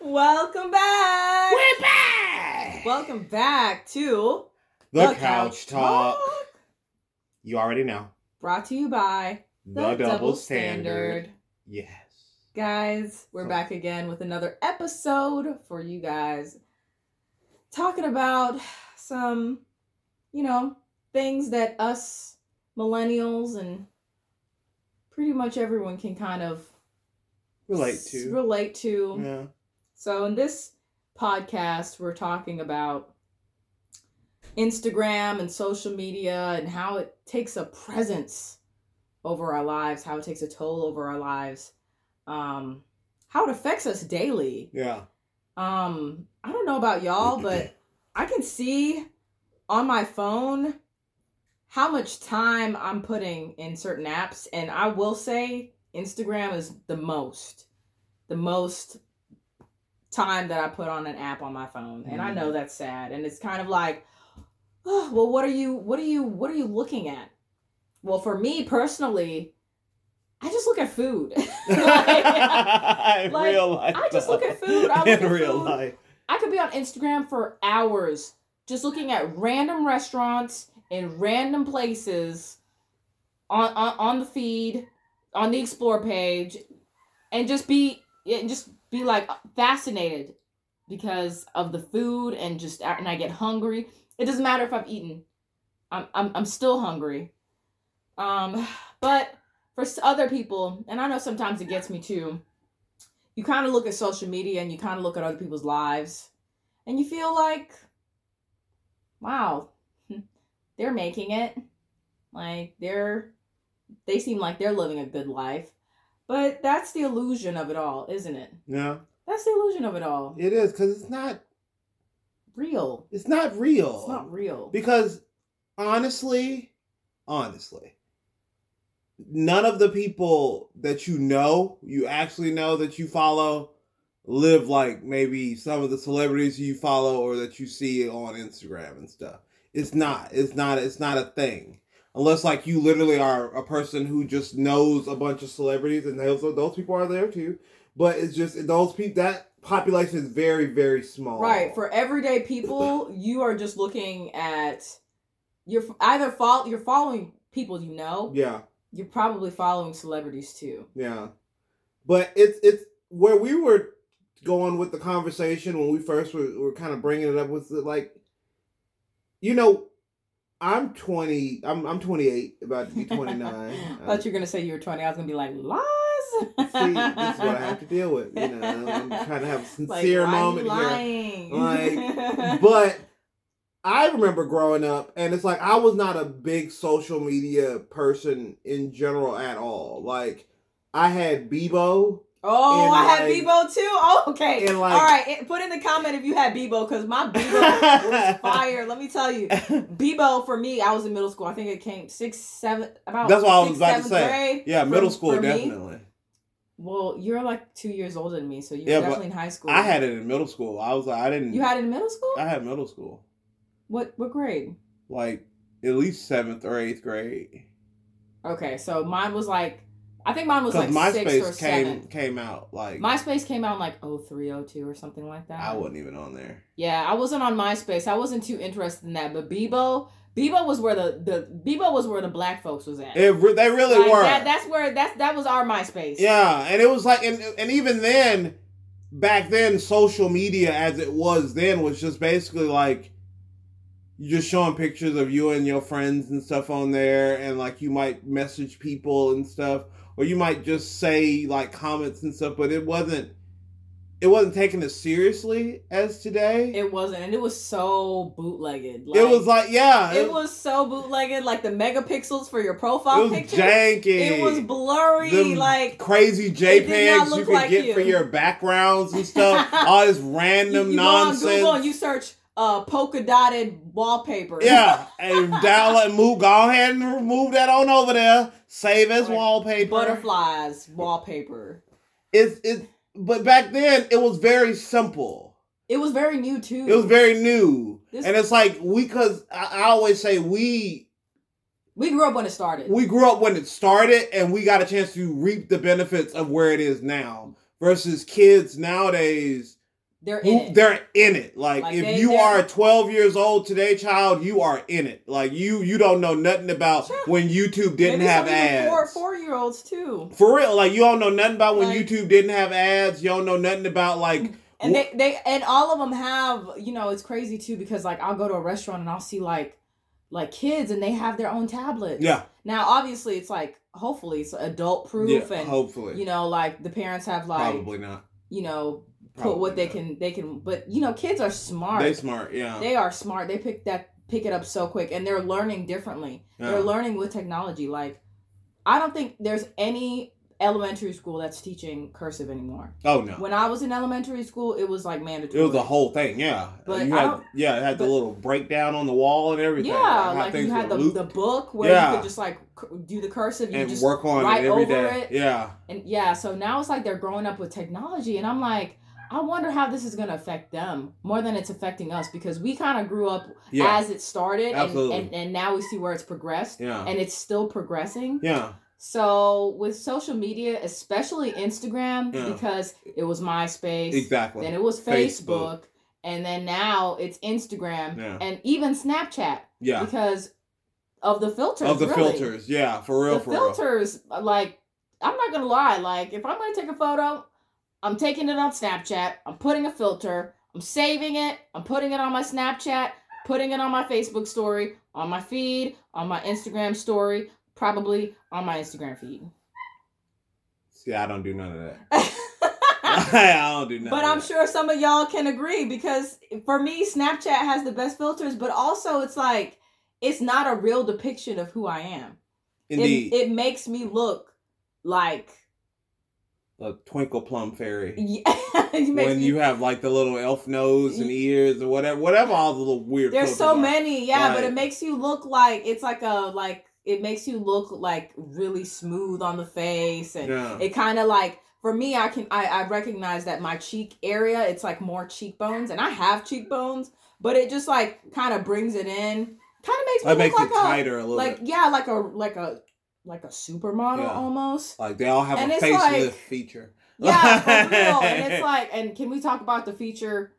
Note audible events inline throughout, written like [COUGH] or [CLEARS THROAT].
Welcome back. We're back. Welcome back to the, couch, talk. You already know. Brought to you by The, double, standard. Yes. Guys, we're So- back again with another episode for you guys. Talking about some, you know, things that us millennials and pretty much everyone can kind of Relate to. relate to. Yeah. So in this podcast, we're talking about Instagram and social media and how it takes a presence over our lives, how it takes a toll over our lives, um, how it affects us daily. Yeah. Um, I don't know about y'all, [CLEARS THROAT] but I can see on my phone how much time I'm putting in certain apps, and I will say Instagram is the most, the most time that I put on an app on my phone, and I know mm-hmm. that's sad, and it's kind of like, oh, well, what are you, what are you, what are you looking at? Well, for me personally, I just look at food. [LAUGHS] Like- [LAUGHS] in like, real life. I just look at food. I [LAUGHS] look in real food. life. I could be on Instagram for hours just looking at random restaurants in random places on on, on the feed, on the explore page, and just be and just be like fascinated because of the food and just and I get hungry. It doesn't matter if I've eaten. I'm I'm I'm still hungry. Um but for other people, and I know sometimes it gets me too. You kind of look at social media and you kind of look at other people's lives and you feel like wow, [LAUGHS] they're making it. Like they're they seem like they're living a good life. But that's the illusion of it all, isn't it? Yeah. That's the illusion of it all. It is because it's not. Real. It's not real. It's not real. Because honestly, honestly, none of the people that you know, you actually know that you follow, live like maybe some of the celebrities you follow or that you see on Instagram and stuff. It's not. It's not. It's not a thing. Unless like you literally are a person who just knows a bunch of celebrities and those those people are there too. But it's just those people that population is very very small. Right. For everyday people, [LAUGHS] you are just looking at you're either follow you're following people you know. yeah. You're probably following celebrities too. Yeah. But it's it's where we were going with the conversation when we first were, were kind of bringing it up was like you know I'm 20 I'm I'm 28 about to be 29. [LAUGHS] I uh, thought you were gonna say you were 20. I was gonna be like lies. See, this is what I have to deal with, you know. I'm [LAUGHS] trying to have a Like, sincere you moment here. Like, [LAUGHS] But I remember growing up, and it's like I was not a big social media person in general at all. Like, I had Bebo, Oh, And, I had like- Bebo too. Oh, okay. like- All right. Put in the comment if you had Bebo because my Bebo was [LAUGHS] fire. Let me tell you, Bebo for me, I was in middle school. I think it came six, seven, about. That's what I was about to say. Grade. yeah, For- middle school for me, definitely. Well, you're like two years older than me, so you're Yeah, definitely in high school. I had it in middle school. I was like, I didn't. You had it in middle school. I had middle school, What what grade? like at least seventh or eighth grade. Okay, so mine was like, I think mine was like sixth or MySpace came seventh. came out like MySpace came out in like 0302 or something like that. I wasn't even on there. Yeah, I wasn't on MySpace. I wasn't too interested in that. But Bebo, Bebo was where the the Bebo was where the black folks was at. It, they really Like, were. That, that's where that's that was our MySpace. Yeah, and it was like, and and even then, back then, social media as it was then was just basically like you just showing pictures of you and your friends and stuff on there, and like you might message people and stuff, or you might just say like comments and stuff, but it wasn't. It wasn't taken as seriously as today. It, It wasn't, and it was so bootlegged. It was like, yeah, it was so bootlegged, like the megapixels for your it profile was picture. janky. It was blurry, Them like crazy JPEGs you could like get you. for your backgrounds and [LAUGHS] stuff. all this random you, you nonsense. go on Google and you search uh, polka dotted wallpaper. Yeah, [LAUGHS] and download move. Go ahead and remove that on over there. Save as Like wallpaper. butterflies wallpaper. It's it, but back then it was very simple. It was very new too. It was very new, This- and it's like we, cause I, I always say we we grew up when it started. we grew up when it started, and we got a chance to reap the benefits of where it is now. versus kids nowadays They're in it. they're in it. Like, Like, if they- you are 12 years old today, child, you are in it. Like you you don't know nothing about Sure. when YouTube didn't Maybe have ads. Four four year olds too. For real, like you don't know nothing about when Like- YouTube didn't have ads. You don't know nothing about like mm. And wh- they, they and all of them have you know it's crazy too because like I'll go to a restaurant and I'll see like like kids and they have their own tablets. yeah, Now obviously it's like hopefully it's adult proof yeah, and hopefully, you know like the parents have like probably not. you know put what they can they can but you know kids are smart. They smart, yeah. They are smart. They pick that pick it up so quick and they're learning differently. yeah. They're learning with technology. Like I don't think there's any elementary school that's teaching cursive anymore. oh no, When I was in elementary school, it was like mandatory it was the whole thing, yeah. But you had, yeah, it had the little breakdown on the wall and everything. Yeah, how like you had the, looped the book where Yeah. you could just like do the cursive. You and just work on it every over day. it. Yeah, and yeah. So now it's like they're growing up with technology, and I'm like, I wonder how this is gonna affect them more than it's affecting us because we kind of grew up yeah, as it started, and, Absolutely. and and now we see where it's progressed, yeah, and it's still progressing. yeah. So with social media, especially Instagram, Yeah. because it was MySpace, Exactly. then it was Facebook. Facebook, and then now it's Instagram, Yeah. and even Snapchat yeah. because of the filters. Of the really. filters, yeah, for real, The for real. filters, like I'm not gonna lie, like if I'm gonna take a photo, I'm taking it on Snapchat. I'm putting a filter. I'm saving it. I'm putting it on my Snapchat. Putting it on my Facebook story, on my feed, on my Instagram story, probably on my Instagram feed. See, I don't do none of that. [LAUGHS] [LAUGHS] I don't do none. But I'm sure some of y'all can agree because for me, Snapchat has the best filters, but also it's like it's not a real depiction of who I am. Indeed, It, it makes me look like a twinkle plum fairy. [LAUGHS] yeah, when you have like the little elf nose and ears or whatever, whatever all the little weird. there's so are. many, yeah, but it makes you look like it's like a like it makes you look like really smooth on the face and Yeah. it kind of like for me i can I, I recognize that my cheek area it's like more cheekbones and i have cheekbones but it just like kind of brings it in kind of makes me That look makes like it tighter a a little like bit. yeah like a like a like a supermodel Yeah. almost Like they all have And a facelift like- feature. yeah for real and it's [LAUGHS] like and can we talk about the feature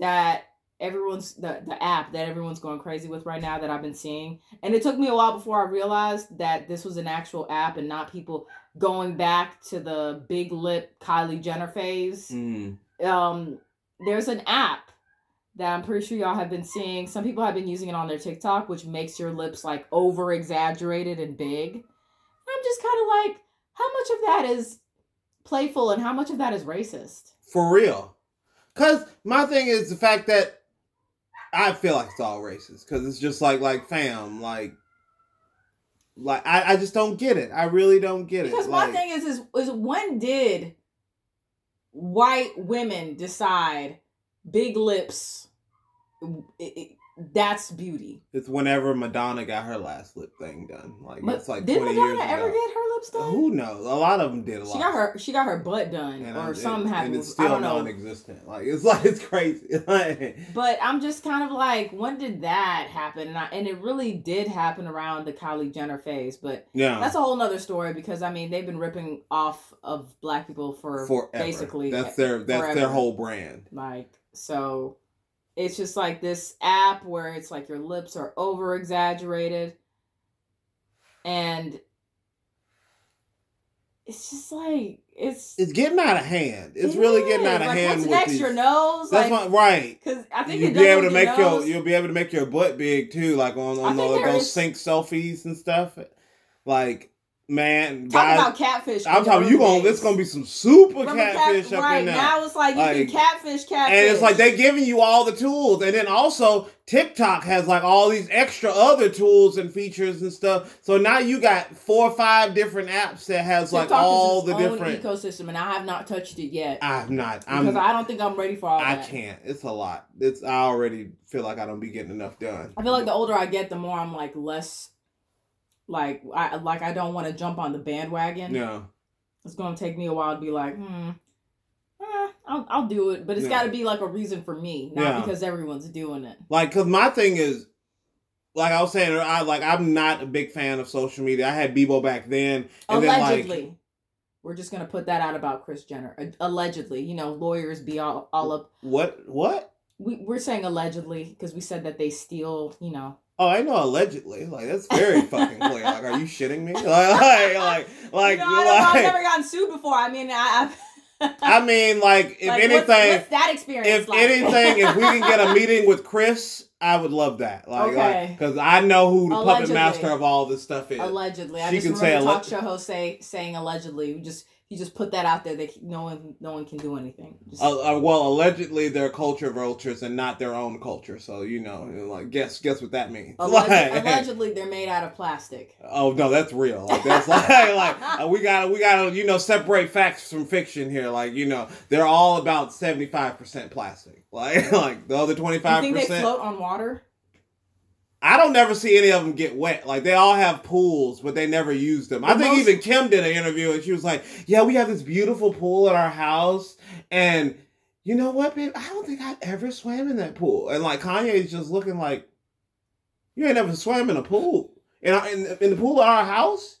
that everyone's the the app that everyone's going crazy with right now that I've been seeing and it took me a while before I realized that this was an actual app and not people going back to the big lip Kylie Jenner phase Mm. um there's an app that I'm pretty sure y'all have been seeing. Some people have been using it on their TikTok, which makes your lips like over exaggerated and big. I'm just kind of like, how much of that is playful and how much of that is racist? For real. Cause my thing is the fact that I feel like it's all racist. Cause it's just like like fam, like like I, I just don't get it. I really don't get Because it. Because my Like, thing is, is, is when did white women decide big lips? It, it, that's beauty. it's whenever Madonna got her last lip thing done. Like But it's like did Madonna years ever get her lips done? Who knows? A lot of them did a lot. She got her. She got her butt done, and or something happened. and it's still don't know. non-existent. Like it's [LAUGHS] like it's crazy. [LAUGHS] But I'm just kind of like, when did that happen? And, I, and it really did happen around the Kylie Jenner phase. But yeah, that's a whole nother story because I mean they've been ripping off of black people for forever. basically that's their that's their whole brand. like so. It's just like this app where it's like your lips are over exaggerated, and it's just like it's It's getting out of hand. It's really getting out of like, hand. What's with next? these- Your nose, That's like my, right. because I think You'll it be able to make your you'll be able to make your butt big too, like on, on the, those is- sync selfies and stuff. Like, man, Talk guys, about catfish. I'm talking you gonna it's gonna be some super Remember catfish cat- up right in there. now it's like you Like- can catfish catfish and it's like they're giving you all the tools, and then also TikTok has like all these extra other tools and features and stuff. So now you got four or five different apps that has like TikTok is all the different. ecosystem and I have not touched it yet I've not. I'm. because I don't think I'm ready for all I that. can't. It's a lot. It's. I already feel like I don't be getting enough done. I feel like the older I get, the more I'm like less like I like I don't want to jump on the bandwagon. Yeah. It's gonna take me a while to be like, hmm, eh, I'll I'll do it, but it's Yeah. got to be like a reason for me, not Yeah. because everyone's doing it. Like, cause my thing is, like I was saying, I like I'm not a big fan of social media. I had Bebo back then, and then like Allegedly, We're just gonna put that out about Kris Jenner. Allegedly, you know, lawyers be all, all up. What? What? We we're saying allegedly because we said that they steal. You know, Oh, I know allegedly. Like that's very fucking clear. Like, are you shitting me? Like, [LAUGHS] like, like, like, you know, like I've never gotten sued before. I mean, I. I, [LAUGHS] I mean, like, if like, anything, what's, what's that experience if like? anything, if we can get a [LAUGHS] meeting with Kris, I would love that. Like, Okay. because I know who the puppet master of all this stuff is. allegedly, I She just can remember say talk alleg- show host say saying allegedly. We just you just put that out there that no one no one can do anything. Just, Uh, uh, well, allegedly they're culture vultures and not their own culture. So you know, like, guess guess what that means. alleged- [LAUGHS] Like- allegedly, they're made out of plastic. Oh no, that's real. Like that's [LAUGHS] like like uh, we gotta we gotta you know separate facts from fiction here. Like you know they're all about seventy five percent plastic. [LAUGHS] Like like the other twenty You five think they percent. float on water? I don't never see any of them get wet. Like they all have pools, but they never use them. I think most- even Kim did an interview and she was like, "Yeah, we have this beautiful pool at our house, and you know what, babe? I don't think I've ever swam in that pool." And like Kanye's just looking like, "You ain't never swam in a pool in our, in, in the pool at our house."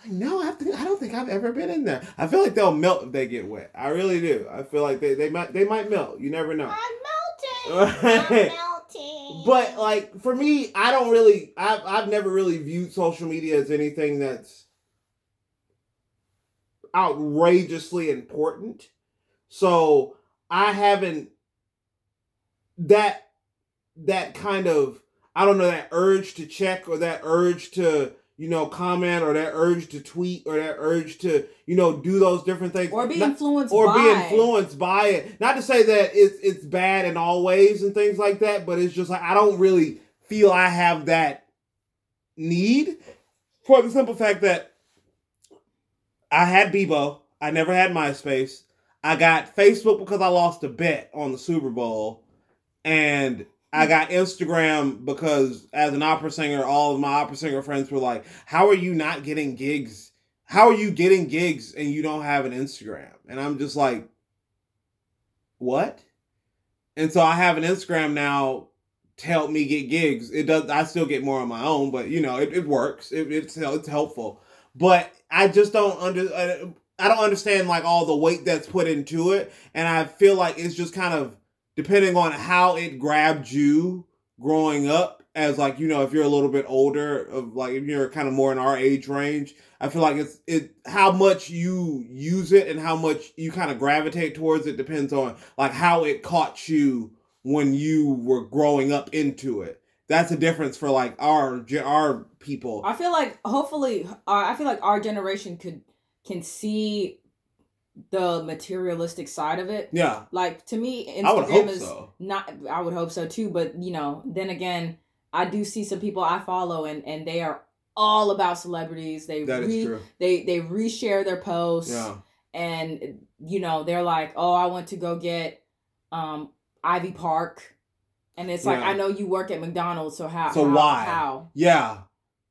Like, no, I think I don't think I've ever been in there. I feel like they'll melt if they get wet. I really do. I feel like they, they might they might melt. You never know. I'm melting. I'm melting. But like for me, I don't really. I've I've never really viewed social media as anything that's outrageously important. So I haven't that that kind of I don't know that urge to check or that urge to you know comment or that urge to tweet or that urge to you know do those different things Or be Not- influenced or by be influenced by it. Not to say that it's it's bad in all ways and things like that, but it's just like I don't really feel I have that need for the simple fact that I had Bebo, I never had MySpace. I got Facebook because I lost a bet on the Super Bowl, and I got Instagram because as an opera singer, all of my opera singer friends were like, "How are you not getting gigs? How are you getting gigs and you don't have an Instagram?" And I'm just like, "What?" And so I have an Instagram now to help me get gigs. It does. I still get more on my own, but you know, it, it works. It, it's it's helpful. But I just don't under. uh, I don't understand like all the weight that's put into it, and I feel like it's just kind of depending on how it grabbed you growing up. As like you know, if you're a little bit older, of like if you're kind of more in our age range, I feel like it's it how much you use it and how much you kind of gravitate towards it depends on like how it caught you when you were growing up into it. That's a difference for like our our people. I feel like hopefully, uh, I feel like our generation could can see the materialistic side of it. Yeah, Like to me, Instagram is so. not. I would hope so too. But you know, then again, I do see some people I follow, and and they are all about celebrities. They That is re- true. They they reshare their posts. Yeah, and you know they're like oh i want to go get um ivy park and it's like Yeah. i know you work at mcdonald's so how So how, why? how yeah,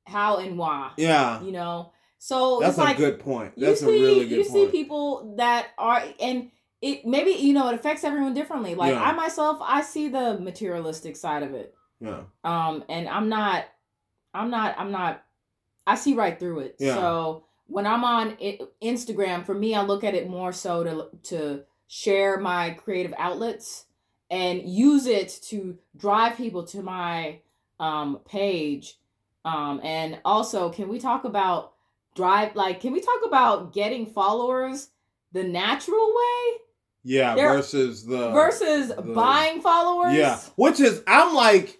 how and why yeah. you know so That's a like good point. you That's see a really good you point. see people that are and it maybe you know it affects everyone differently like Yeah. i myself i see the materialistic side of it yeah, um and i'm not i'm not i'm not i see right through it Yeah. so when i'm on I- instagram for me i look at it more so to to share my creative outlets and use it to drive people to my um page um and also can we talk about drive like can we talk about getting followers the natural way yeah. There- versus the versus the- buying followers Yeah, which is I'm like,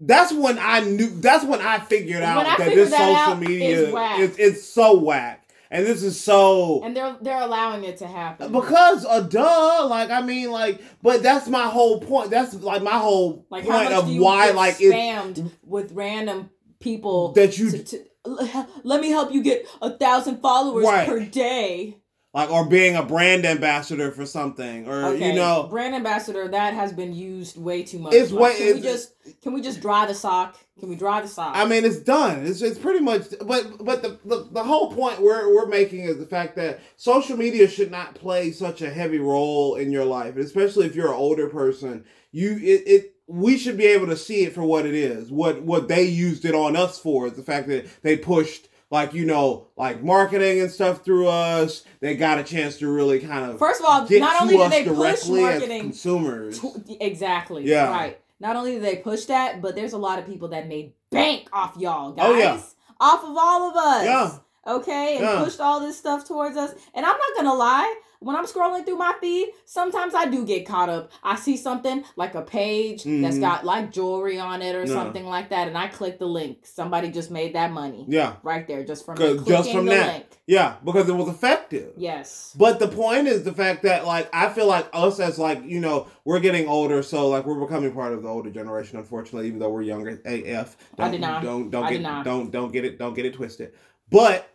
that's when I knew. That's when I figured When out I that figured this that social media it's whack. is it's so whack, and this is so and they're they're allowing it to happen because uh, duh. Like I mean, like, but that's my whole point. That's like my whole Like point of why like it spammed with random people that you to, to, [LAUGHS] let me help you get a thousand followers Right. per day. like or being a brand ambassador for something or Okay, you know brand ambassador that has been used way too much. It's Like, way- Can we just can we just dry the sock? Can we dry the sock? I mean, it's done. It's it's pretty much. But but the, the the whole point we're we're making is the fact that social media should not play such a heavy role in your life, especially if you're an older person. You it, it we should be able to see it for what it is. What what they used it on us for is the fact that they pushed like you know, like marketing and stuff through us. They got a chance to really kind of First of all, not only did they push marketing consumers. to- exactly. Yeah. Right. Not only did they push that, but there's a lot of people that made bank off y'all guys. Oh, yeah. Off of all of us. Yeah. Okay, and Yeah. pushed all this stuff towards us. And I'm not gonna lie, when I'm scrolling through my feed, sometimes I do get caught up. I see something like a page that's Mhm. got like jewelry on it or Yeah. something like that, and I click the link. Somebody just made that money Yeah, right there just from me just from the that. link. yeah, because it was effective. Yes. But the point is the fact that like I feel like us as like you know we're getting older, so like we're becoming part of the older generation. Unfortunately, even though we're younger, AF. I Don't, did not. Don't don't I get did not. don't don't get it don't get it twisted. But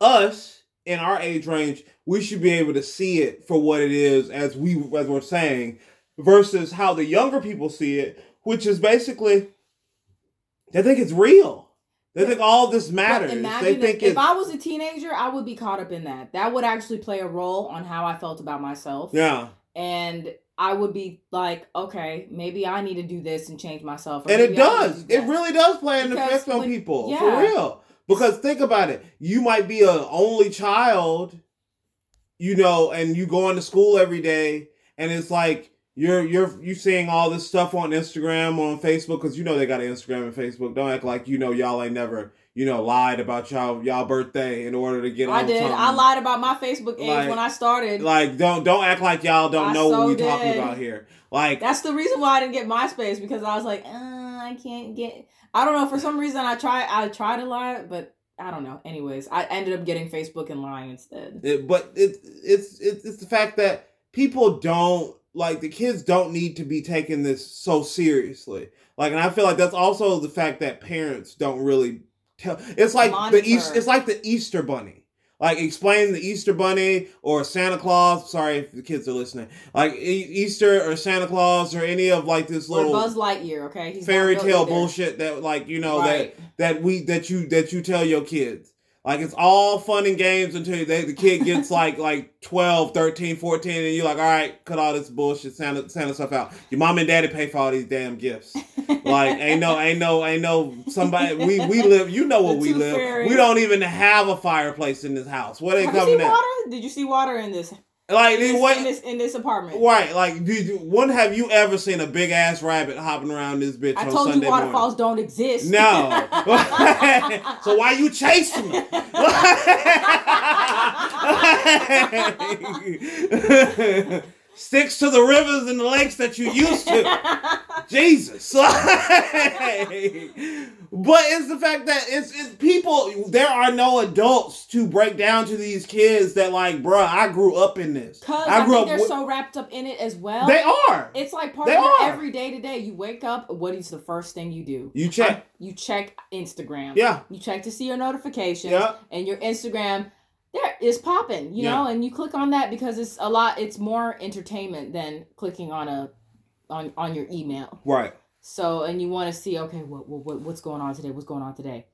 us in our age range, we should be able to see it for what it is, as we as we're saying, versus how the younger people see it, which is basically they think it's real. They think all this matters. They think if, if I was a teenager, I would be caught up in that. That would actually play a role on how I felt about myself. yeah. And I would be like, okay, maybe I need to do this and change myself. And it maybe I need to does. do It really does play an Because effect on when- people. yeah. For real. Because think about it. You might be a only child, you know, and you go into school every day and it's like you're you're you seeing all this stuff on Instagram, on Facebook, because you know they got an Instagram and Facebook. Don't act like you know y'all ain't never, you know, lied about y'all y'all birthday in order to get on I did. something. I lied about my Facebook age Like- when I started. Like don't don't act like y'all don't I know what so we talking did. about here. Like That's the reason why I didn't get MySpace because I was like, uh, I can't get. I don't know. For some reason, I try. I tried to lie, but I don't know. Anyways, I ended up getting Facebook and lying instead. It, but it, it's it's it's the fact that people don't like the kids don't need to be taking this so seriously. Like, and I feel like that's also the fact that parents don't really tell. It's like Monitor. the East. It's like the Easter Bunny. Like explain the Easter Bunny or Santa Claus. Sorry if the kids are listening. Like e- Easter or Santa Claus or any of like this Or little Buzz Lightyear. Okay, He's fairy tale bullshit that like you know that that we that you that you tell your kids like it's all fun and games until they, the kid gets [LAUGHS] like like 12 13 14 and you're like all right cut all this bullshit santa santa stuff out your mom and daddy pay for all these damn gifts like ain't no ain't no ain't no somebody we we live you know what we live fairy. we don't even have a fireplace in this house what you coming water? Did you see water in this? like In this, what in this in this apartment. right like did you, when have you ever seen a big ass rabbit hopping around this bitch I on told Sunday you morning? waterfalls don't exist. No. [LAUGHS] so why you chasing me? [LAUGHS] Sticks to the rivers and the lakes that you used to. [LAUGHS] Jesus. [LAUGHS] but it's the fact that it's, it's people, there are no adults to break down to these kids that, like, bruh, I grew up in this. Cause I I, grew up they're with- so wrapped up in it as well. They are. It's like part They of are. every day to day. You wake up. What is the first thing you do? You check. You check Instagram. Yeah. You check to see your notifications. Yeah. And your Instagram, there is popping. You Yeah. know, and you click on that because it's a lot. It's more entertainment than clicking on a on on your email. Right. So and you want to see okay, what, what what what's going on today? What's going on today?